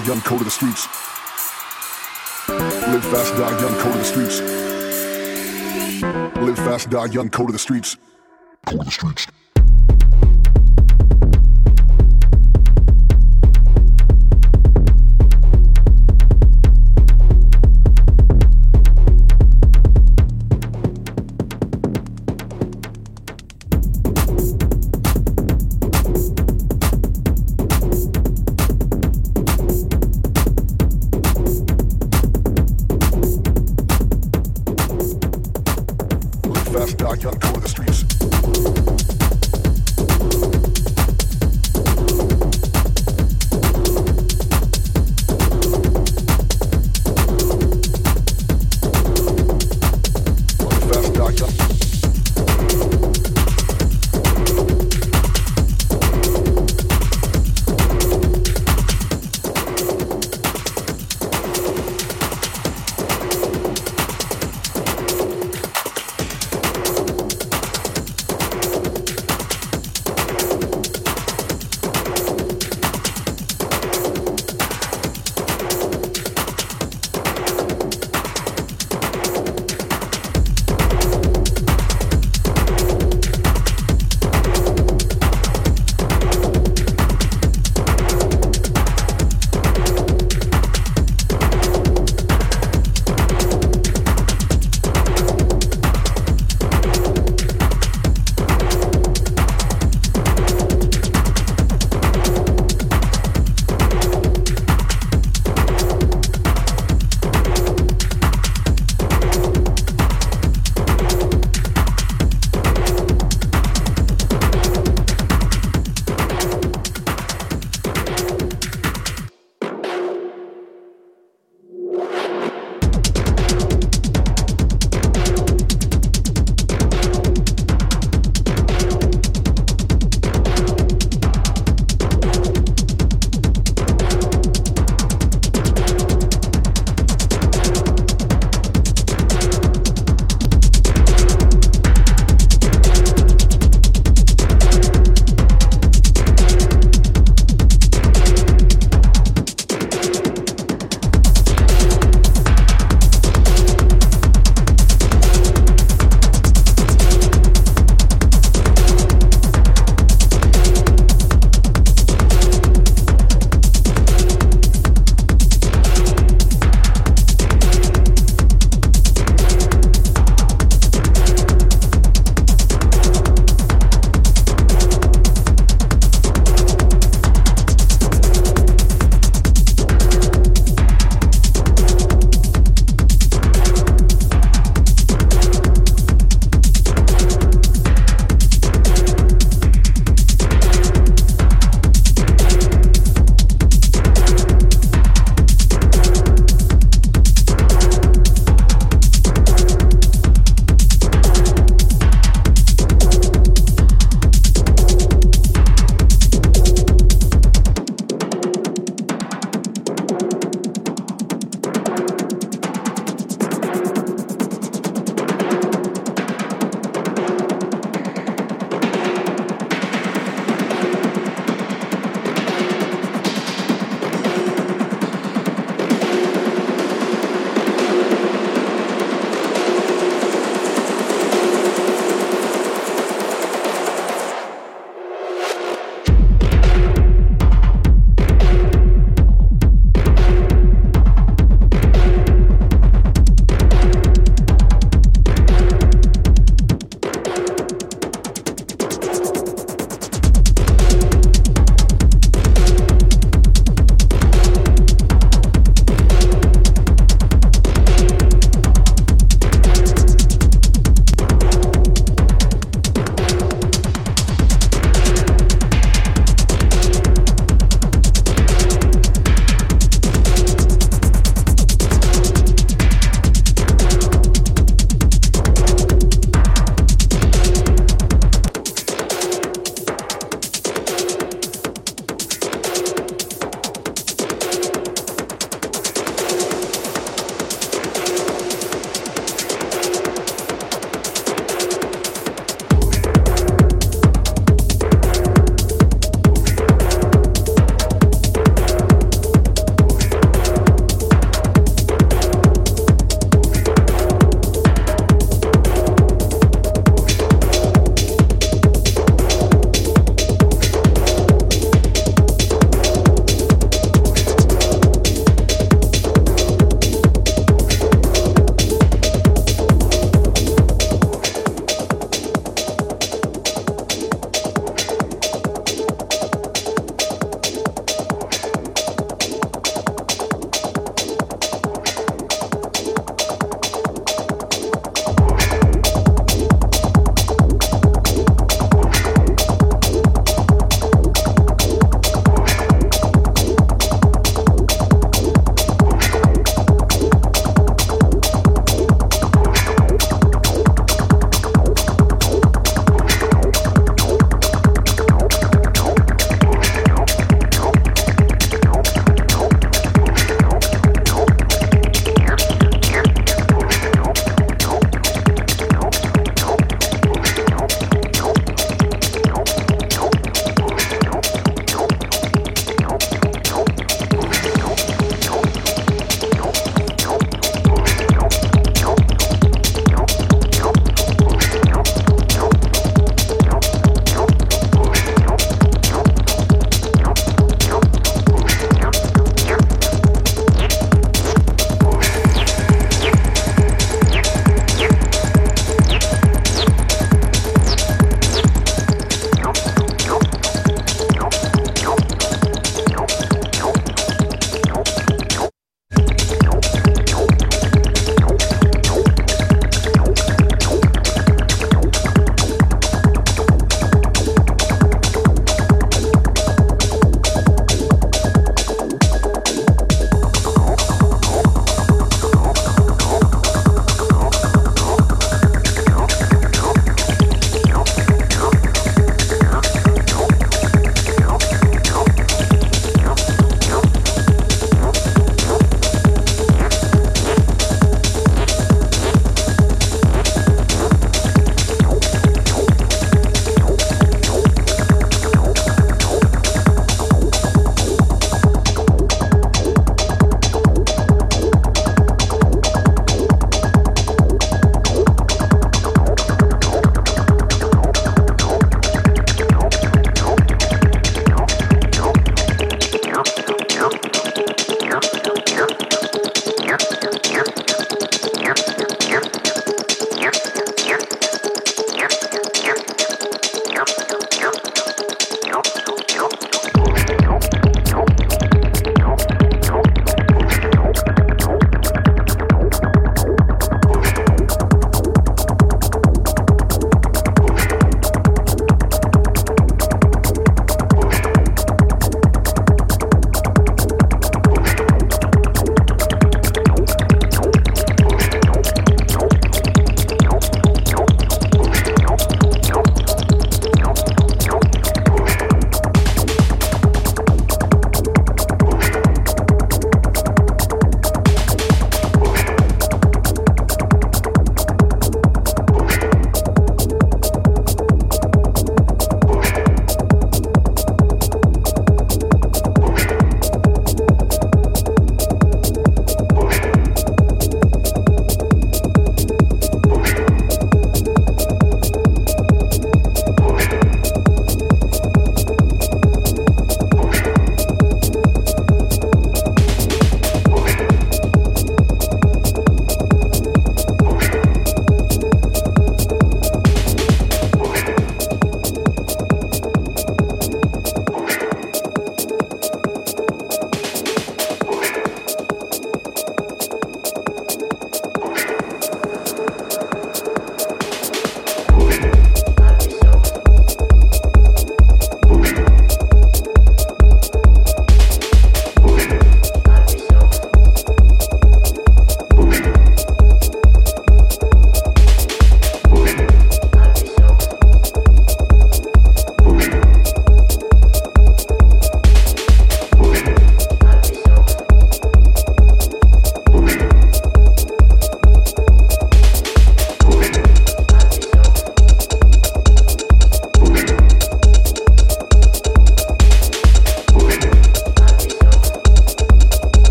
die young, code of the streets. Live fast, die young, code of the streets. Code of the streets. fast, I young, go to the streets.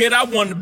It, I want a